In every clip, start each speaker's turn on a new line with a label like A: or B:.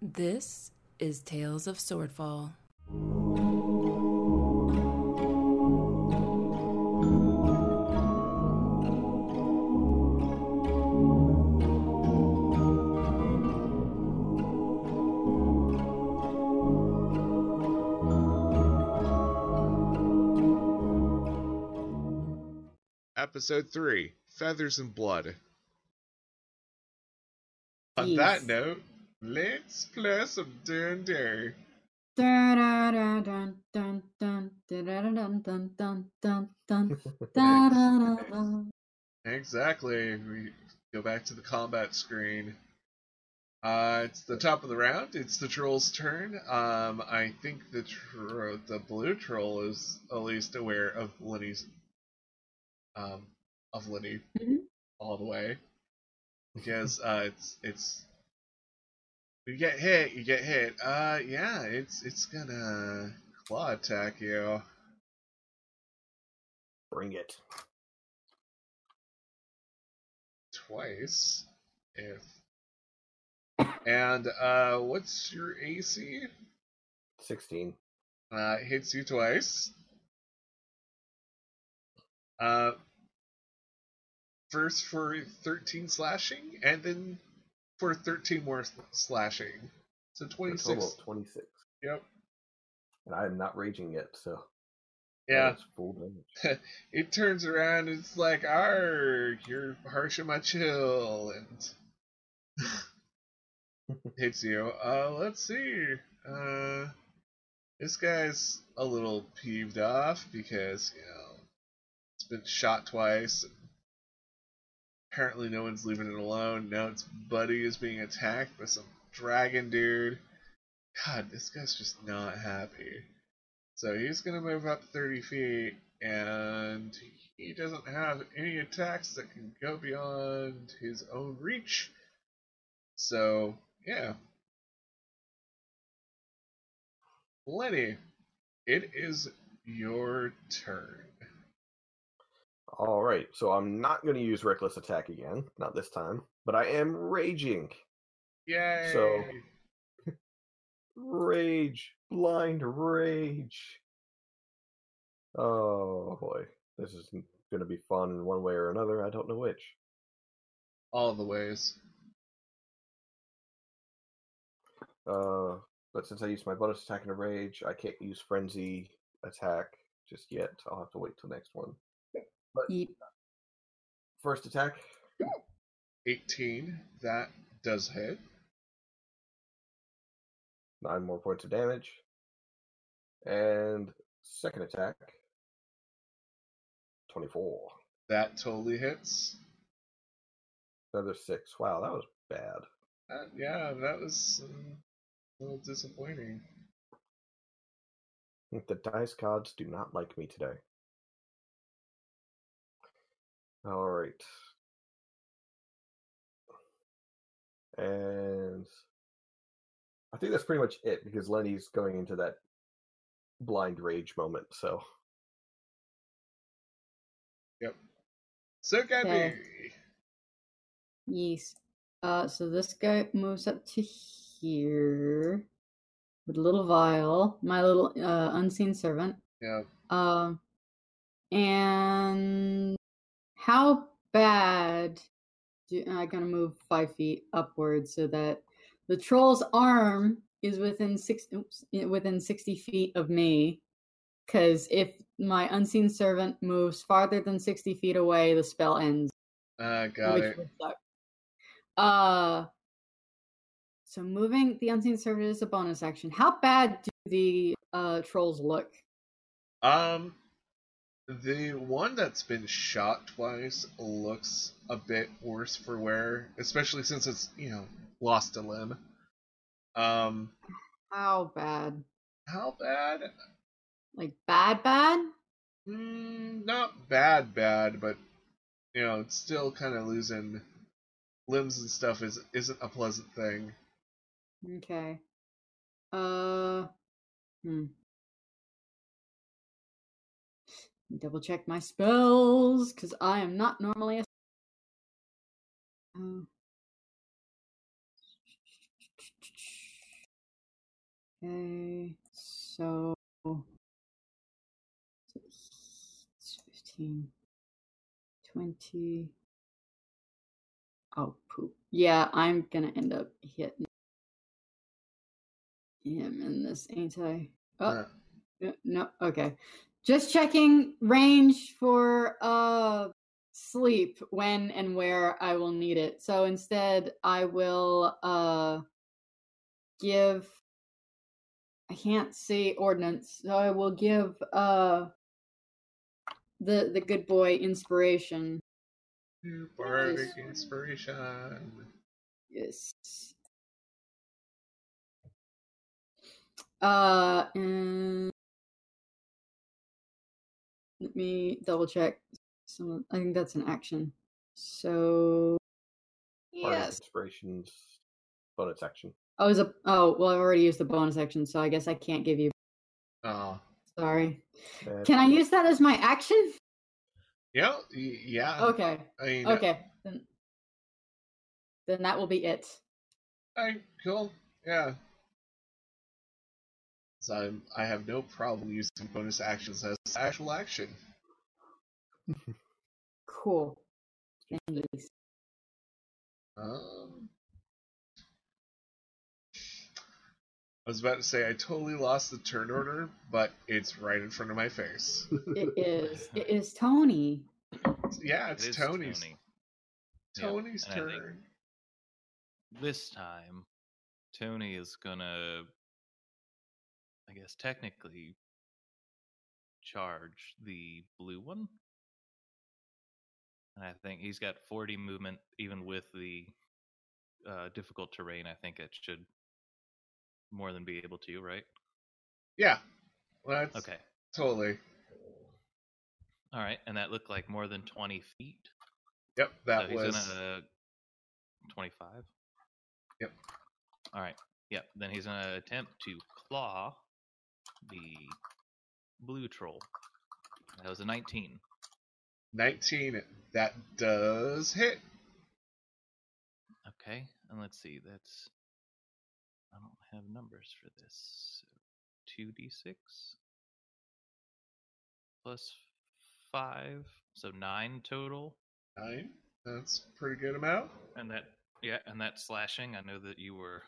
A: This is Tales of Swordfall.
B: Episode 3 Feathers and Blood. On
C: Yes.
B: that note, Let's play some D&D. Exactly. We go back to the combat screen. Uh, it's the top of the round. It's the troll's turn. Um, I think the tro- the blue troll is at least aware of Lenny's um of Lenny
C: mm-hmm.
B: all the way because uh, it's it's you get hit, you get hit. Uh, yeah, it's it's gonna claw attack you.
D: Bring it.
B: twice if and uh what's your AC?
D: 16.
B: Uh it hits you twice. Uh first for 13 slashing and then for 13 more slashing. So 26.
D: Total 26.
B: Yep.
D: And I am not raging yet, so.
B: Yeah.
D: Full damage.
B: It turns around and it's like, "Arg, you're harsh on my chill," and hits you. Uh, let's see. Uh, this guy's a little peeved off because you know it's been shot twice. Apparently, no one's leaving it alone. Now its buddy is being attacked by some dragon dude. God, this guy's just not happy. So he's gonna move up 30 feet, and he doesn't have any attacks that can go beyond his own reach. So, yeah. Lenny, it is your turn.
D: Alright, so I'm not going to use Reckless Attack again. Not this time. But I am raging.
B: Yay!
D: So- Rage. Blind rage. Oh boy. This is going to be fun in one way or another. I don't know which.
B: all the ways.
D: Uh, but since I used my bonus attack in a rage, I can't use frenzy attack just yet. I'll have to wait till next one.
C: Yeep.
D: First attack,
B: 18, that does hit.
D: nine more points of damage. And second attack, 24.
B: That totally hits.
D: Another six. Wow, that was bad.
B: Uh, yeah, that was um, a little disappointing.
D: The dice gods do not like me today. All right. And I think that's pretty much it because Lenny's going into that blind rage moment. So Yep.
B: So, Gabby,
C: Okay. Yes. Uh, so this guy moves up to here with a little vial, my little uh, unseen servant.
B: yeah,
C: Um, and how bad do I gotta move five feet upwards so that the troll's arm is within six oops, within sixty feet of me? Because if my unseen servant moves farther than sixty feet away, the spell ends
B: uh, got
C: which
B: it.
C: would suck. Uh, so moving the unseen servant is a bonus action. How bad do the uh trolls look?
B: Um, the one that's been shot twice looks a bit worse for wear, especially since it's you know lost a limb. Um,
C: How bad?
B: how bad?
C: Like bad, bad?
B: Mm, not bad, bad, but you know, it's still kind of losing limbs and stuff is isn't a pleasant thing.
C: Okay. Uh, hmm. Double check my spells because I am not normally a. Uh, Okay, so it's 15, 20. Oh, poop. Yeah, I'm gonna end up hitting him in this, ain't I? Oh,
B: Uh,
C: no, no, okay. Just checking range for uh sleep when and where I will need it. So instead I will uh give I can't say Ordnance, so I will give uh the the good boy inspiration.
B: Bardic
C: Yes.
B: inspiration.
C: Yes. Uh, and let me double check. Some, I think that's an action. So yes.
D: Inspirations bonus action.
C: Oh, is a oh well, I've already used the bonus action, so I guess I can't give you.
B: Oh,
C: Sorry.
D: Bad.
C: Can I use that as my action?
B: yeah, yeah.
C: Okay.
B: I mean, uh
C: Okay. Then, then that will be it.
B: Alright, cool. Yeah. So I'm, I have no problem using bonus actions as actual action.
C: Cool. Thanks.
B: Um, I was about to say I totally lost the turn order, but it's right in front of my face.
C: It is. It is Tony.
B: yeah, it's
E: is
B: Tony's.
E: Tony.
B: Tony's
E: and I think
B: turn.
E: This time, Tony is gonna, I guess, technically charge the blue one. And I think he's got 40 movement, even with the uh, difficult terrain. I think it should more than be able to, right?
B: Yeah. Well, that's
E: Okay.
B: totally.
E: All right. And that looked like more than 20 feet.
B: Yep, that
E: so he's
B: was.
E: gonna 25.
B: Yep.
E: All right. Yep. Then he's gonna attempt to claw the blue troll. That was a 19.
B: 19. That does hit.
E: Okay. And let's see. That's I don't have numbers for this. So 2d6 plus 5, so 9 total.
B: 9. That's a pretty good amount.
E: And that yeah, and that slashing, I know that you were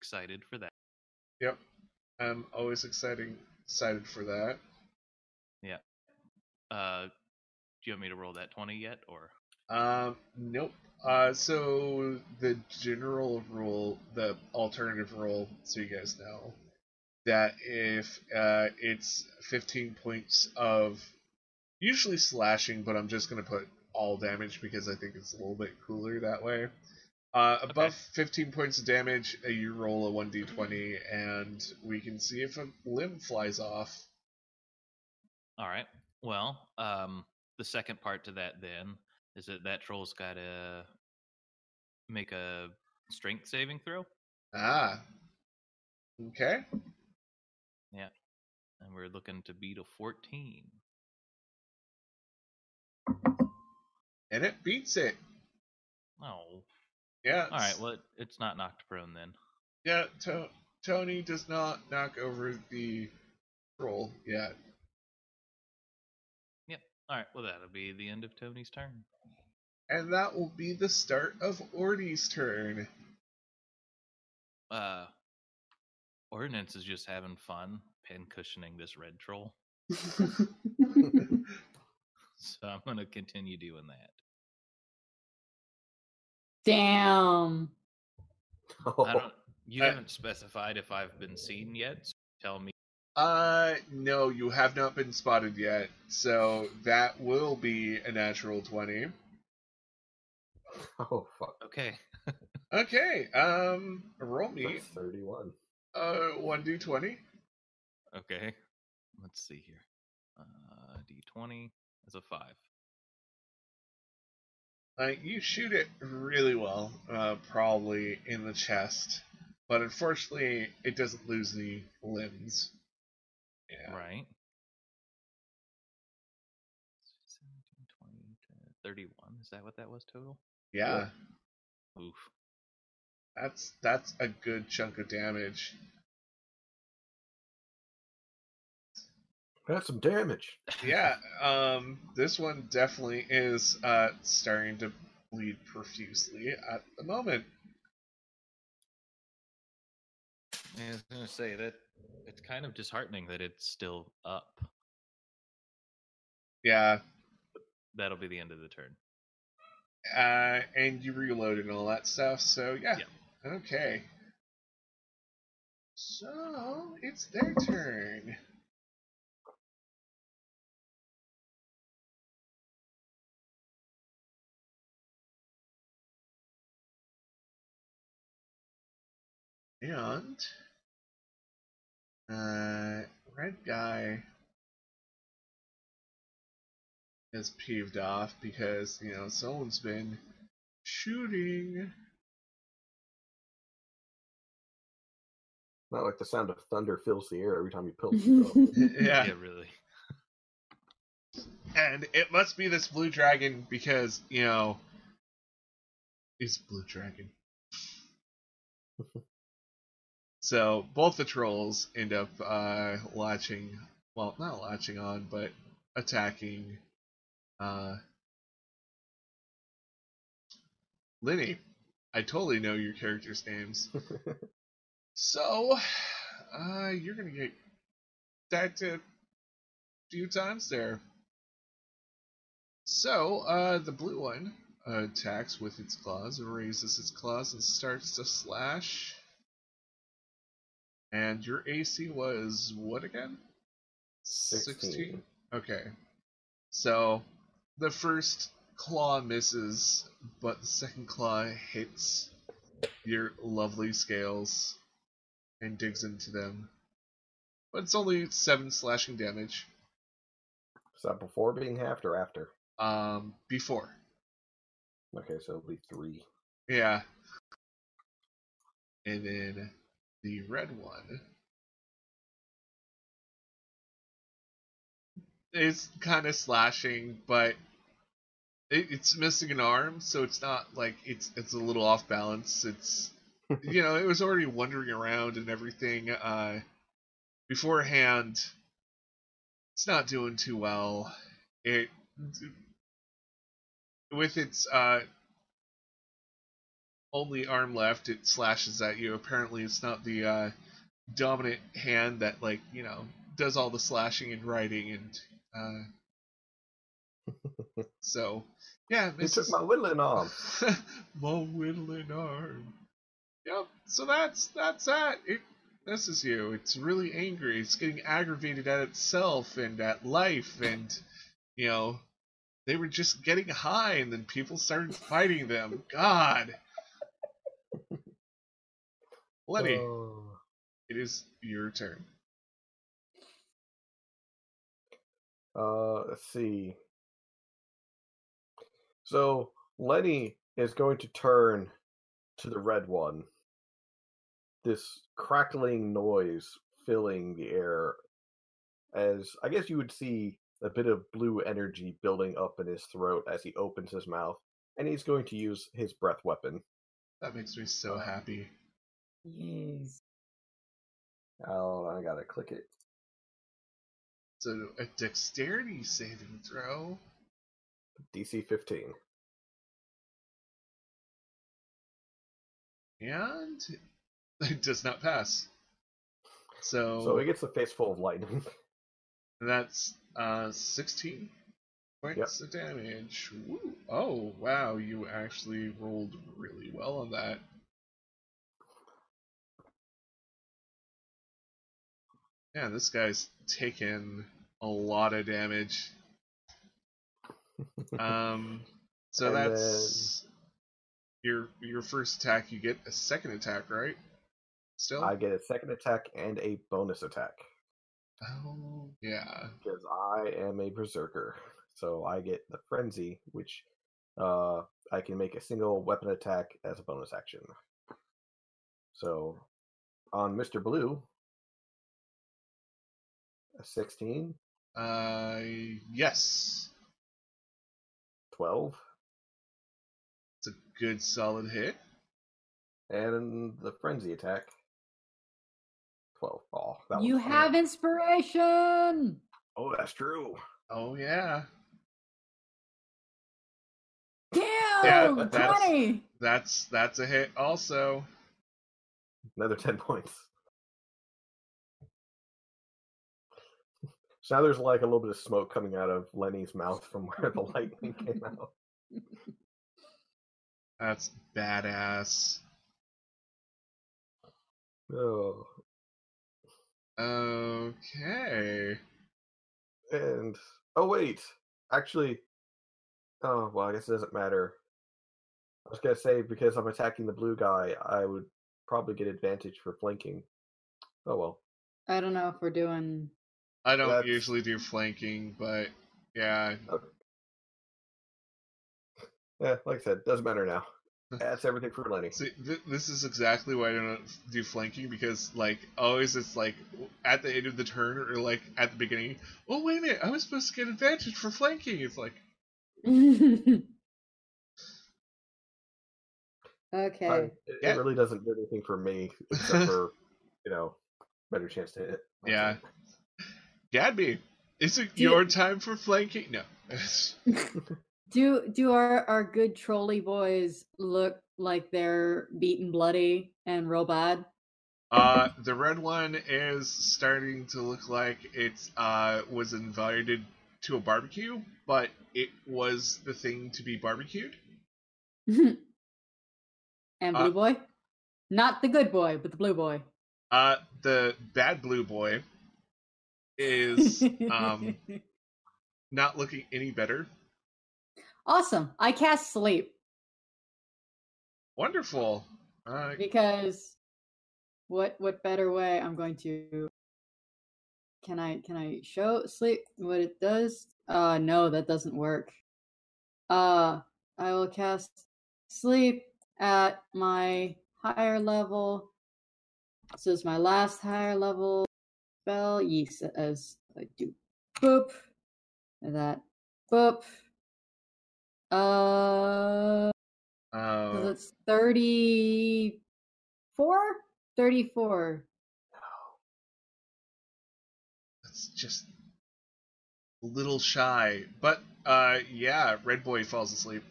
E: excited for that.
B: Yep. I'm always exciting excited for that.
E: Yeah. Uh, do you want me to roll that 20 yet, or?
B: Um, nope. Uh, so the general rule, the alternative rule, so you guys know, that if uh, it's 15 points of usually slashing, but I'm just gonna put all damage because I think it's a little bit cooler that way. Uh, above 15 points of damage, uh, you roll a 1d20, and we can see if a limb flies off.
E: All right. Well, um, the second part to that then is that that troll's got to make a strength saving throw,
B: Ah. Okay. Yeah.
E: And we're looking to beat a 14.
B: And it beats it.
E: Oh.
B: Yeah.
E: All right. Well, it, it's not knocked prone then.
B: Yeah, to- Tony does not knock over the troll yet. Yep.
E: All right. Well, that'll be the end of Tony's turn.
B: And that will be the start of Ordy's turn.
E: Uh, Ordnance is just having fun pin cushioning this red troll, so I'm gonna continue doing that.
C: Damn.
E: I don't. You
B: Uh,
E: haven't specified if I've been seen yet. So tell me.
B: Uh, no, you have not been spotted yet, so that will be a natural 20.
D: Oh fuck.
E: Okay.
B: Okay, um, roll me
D: That's thirty-one.
B: uh 1d20.
E: Okay. Let's see here. Uh, D20 is a five.
B: Uh, you shoot it really well, uh, probably in the chest, but unfortunately, it doesn't lose any limbs. Yeah.
E: Right. 17, 20, 31. Is that what that was total?
B: Yeah,
E: Oof.
B: that's that's a good chunk of damage.
D: That's some damage.
B: Yeah, um, this one definitely is uh, starting to bleed profusely at the moment.
E: Yeah, I was gonna say that it's kind of disheartening that it's still up.
B: Yeah,
E: That'll be the end of the turn.
B: uh, and you reload and all that stuff. So yeah,
E: Yeah.
B: okay. So it's their turn. And uh, red guy is peeved off because you know someone's been shooting.
D: Not like the sound of thunder fills the air every time you pull the
B: yeah.
E: yeah really.
B: and it must be this blue dragon because you know it's blue dragon. so both the trolls end up uh, latching, well, not latching on, but attacking uh, Linny. I totally know your characters' names. So, uh, you're gonna get attacked a few times there. So, uh, the blue one uh, attacks with its claws, raises its claws and starts to slash. And your AC was what again?
D: 16.
B: Okay. So, the first claw misses, but the second claw hits your lovely scales and digs into them. But it's only seven slashing damage.
D: Is that before being halved or after?
B: Um, before.
D: Okay, so it'll be three.
B: Yeah. And then the red one is kind of slashing, but it, it's missing an arm, so it's not like it's it's a little off balance. It's you know it was already wandering around and everything. Uh, beforehand, it's not doing too well. It with its uh only arm left, it slashes at you. Apparently, it's not the uh, dominant hand that, like, you know, does all the slashing and writing, and uh, so yeah,
D: took
B: misses.
D: my whittling arm.
B: my whittling arm. Yep. So that's that's that. It misses you. It's really angry. It's getting aggravated at itself and at life, and you know, they were just getting high, and then people started fighting them. God. Lenny,
D: Oh.
B: it is your turn.
D: Uh, let's see. So Lenny is going to turn to the red one. This crackling noise filling the air, as I guess you would see a bit of blue energy building up in his throat as he opens his mouth, and he's going to use his breath weapon.
B: That makes me so happy.
C: Yes.
D: Oh, I gotta click it.
B: So a dexterity saving throw.
D: DC 15.
B: And it does not pass. So,
D: So he gets a face full of lightning.
B: that's uh 16 points of damage. Woo. Oh wow, you actually rolled really well on that. Yeah, this guy's taken a lot of damage. Um, so
D: And
B: that's your your first attack. You get a second attack, right? Still.
D: I get a second attack and a bonus attack.
B: Oh yeah.
D: because I am a berserker. So I get the frenzy, which uh, I can make a single weapon attack as a bonus action. So on Mr. Blue, a 16,
B: Uh, yes.
D: 12,
B: It's a good solid hit.
D: and the frenzy attack, 12. Oh, that
C: You
D: was
C: have inspiration.
D: Oh, that's true.
B: Oh yeah.
C: Damn!
B: Oh, that's-
C: 20!
B: That's that's a hit also.
D: Another 10 points. So now there's like a little bit of smoke coming out of Lenny's mouth from where the lightning came out.
B: That's badass.
D: Oh.
B: Okay.
D: And oh wait, actually, oh well, I guess it doesn't matter. I was gonna say because I'm attacking the blue guy, I would probably get advantage for flanking. Oh well,
C: I don't know if we're doing.
B: I don't
D: That's-
B: usually do flanking, but yeah. Oh.
D: yeah, like I said, doesn't matter now. That's everything for Lenny.
B: See, th- this is exactly why I don't do flanking because, like, always it's like at the end of the turn or like at the beginning. Oh wait a minute, I was supposed to get advantage for flanking. It's like,
C: okay.
D: I- it, it really doesn't do anything for me except for you know better chance to hit. That's
B: Yeah.
D: it.
B: Gabby, is it
C: Do you-
B: your time for flanking? No.
C: Do do our our good trolley boys look like they're beaten bloody and real bad?
B: Uh, the red one is starting to look like it uh was invited to a barbecue, but it was the thing to be barbecued.
C: and blue
B: Uh,
C: boy, not the good boy, but the blue boy.
B: Uh, the bad blue boy is um not looking any better.
C: awesome. I cast sleep
B: Wonderful. Uh,
C: because what what better way? I'm going to. Can I can I show sleep what it does? Uh no, that doesn't work. Uh I will cast sleep at my higher level. This is my last higher level spell. Yes, as I do boop. And that boop. Uh
B: uh,
C: that's 34? 34.
B: it's just a little shy, but uh, yeah, red boy falls asleep.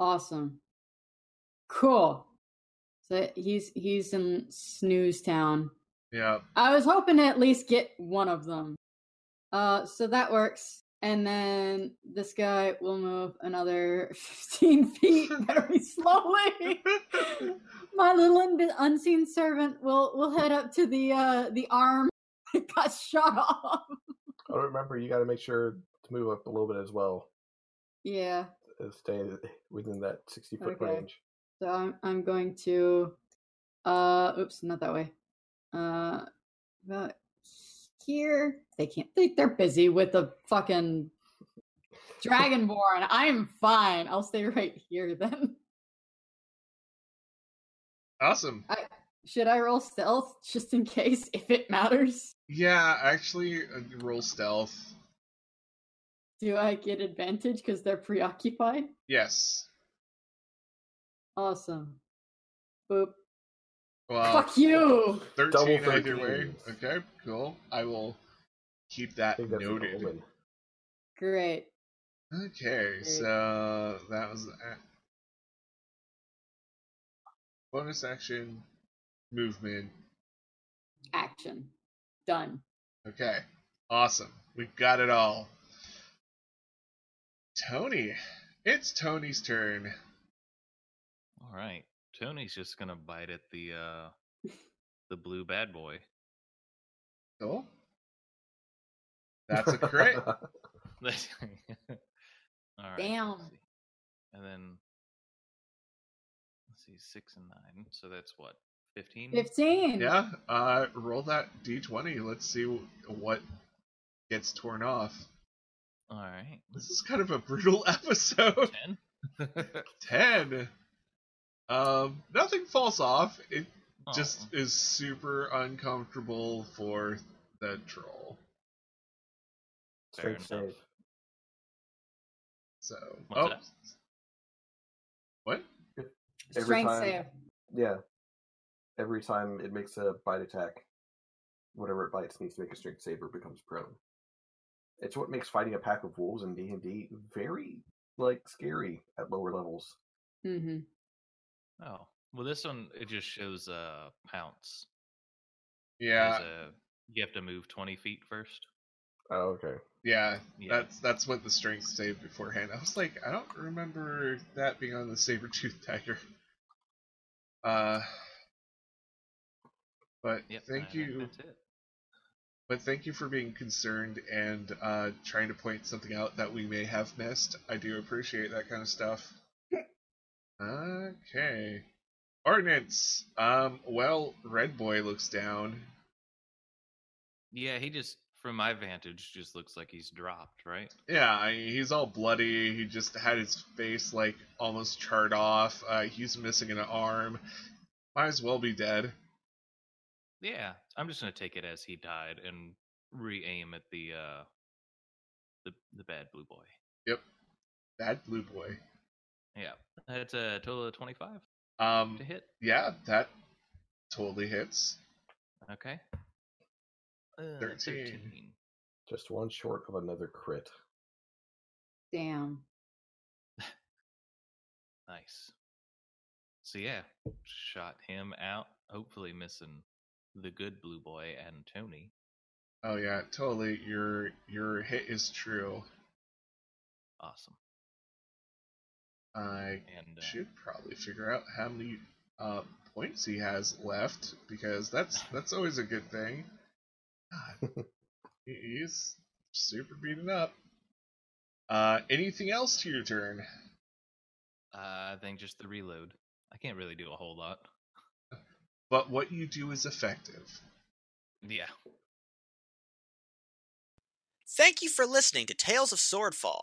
C: Awesome. Cool. So he's he's in Snooze Town.
B: Yeah.
C: I was hoping to at least get one of them. Uh so that works. And then this guy will move another 15 feet very slowly. My little un- unseen servant will will head up to the uh the arm that got shot off.
D: I don't remember. You got to make sure to move up a little bit as well,
C: Yeah.
D: stay within that sixty foot
C: Okay.
D: range.
C: So I'm I'm going to uh oops, not that way. Uh about here. They can't they, they're busy with the fucking Dragonborn. I'm fine. I'll stay right here then.
B: Awesome.
C: Should I roll stealth just in case if it matters?
B: Yeah, actually, uh, roll stealth.
C: Do I get advantage because they're preoccupied?
B: Yes.
C: Awesome. Boop.
B: Well,
C: Fuck you!
B: 13
D: Double
B: either way. Okay, cool. I will keep that
D: think that's a
B: noted.
C: Great.
B: Okay,
C: Great.
B: so that was a- bonus action, movement.
C: Action. Done.
B: Okay, awesome. We've got it all. Tony, it's Tony's turn.
E: All right. Tony's just gonna bite at the uh the blue bad boy.
B: Cool. That's a crit.
E: All right.
C: Damn.
E: let's. And then let's see, six and nine. So that's what, fifteen?
C: 15.
B: yeah, uh, roll that d20. Let's see what gets torn off.
E: All right.
B: This is kind of a brutal episode.
E: Ten.
B: 10. Um, nothing falls off. It
E: Oh,
B: just is super uncomfortable for the troll.
E: fair
D: Strength
E: enough.
D: save.
B: So,
E: What's
B: oh,
E: that?
B: what?
D: Every
C: Strength
D: time-
C: save.
D: Yeah. Every time it makes a bite attack, whatever it bites needs to make a strength save or becomes prone. It's what makes fighting a pack of wolves in D and D very like scary at lower levels.
C: Mm-hmm.
E: Oh, well, this one it just shows uh pounce.
B: Yeah,
E: a- you have to move twenty feet first.
D: Oh, okay.
B: yeah,
E: Yeah.
B: That's that's what the strength saved beforehand. I was like, I don't remember that being on the saber tooth tiger. Uh, but
E: Yep.
B: thank
E: uh,
B: you,
E: That's it.
B: but thank you for being concerned and uh, trying to point something out that we may have missed. I do appreciate that kind of stuff. Okay, ordnance. Um, well, Red Boy looks down.
E: Yeah, he just, from my vantage, just looks like he's dropped, right?
B: Yeah, I he's all bloody. He just had his face like almost charred off. Uh, he's missing an arm. Might as well be dead.
E: Yeah, I'm just gonna take it as he died and re-aim at the uh the the bad blue boy.
B: Yep, bad blue boy.
E: Yeah, that's a total of twenty five
B: Um,
E: to hit.
B: yeah, that totally hits.
E: Okay. Uh,
B: 13.
D: Just one short of another crit.
C: Damn.
E: Nice. So yeah, shot him out. Hopefully missing the good blue boy and Tony.
B: Oh yeah, totally. Your your hit is true.
E: Awesome.
B: I
E: And uh,
B: should probably figure out how many uh, points he has left because that's that's always a good thing. God, he's super beaten up. Uh, anything else to your turn?
E: uh, I think just the reload. I can't really do a whole lot.
B: But what you do is effective.
E: Yeah.
F: Thank you for listening to Tales of Swordfall.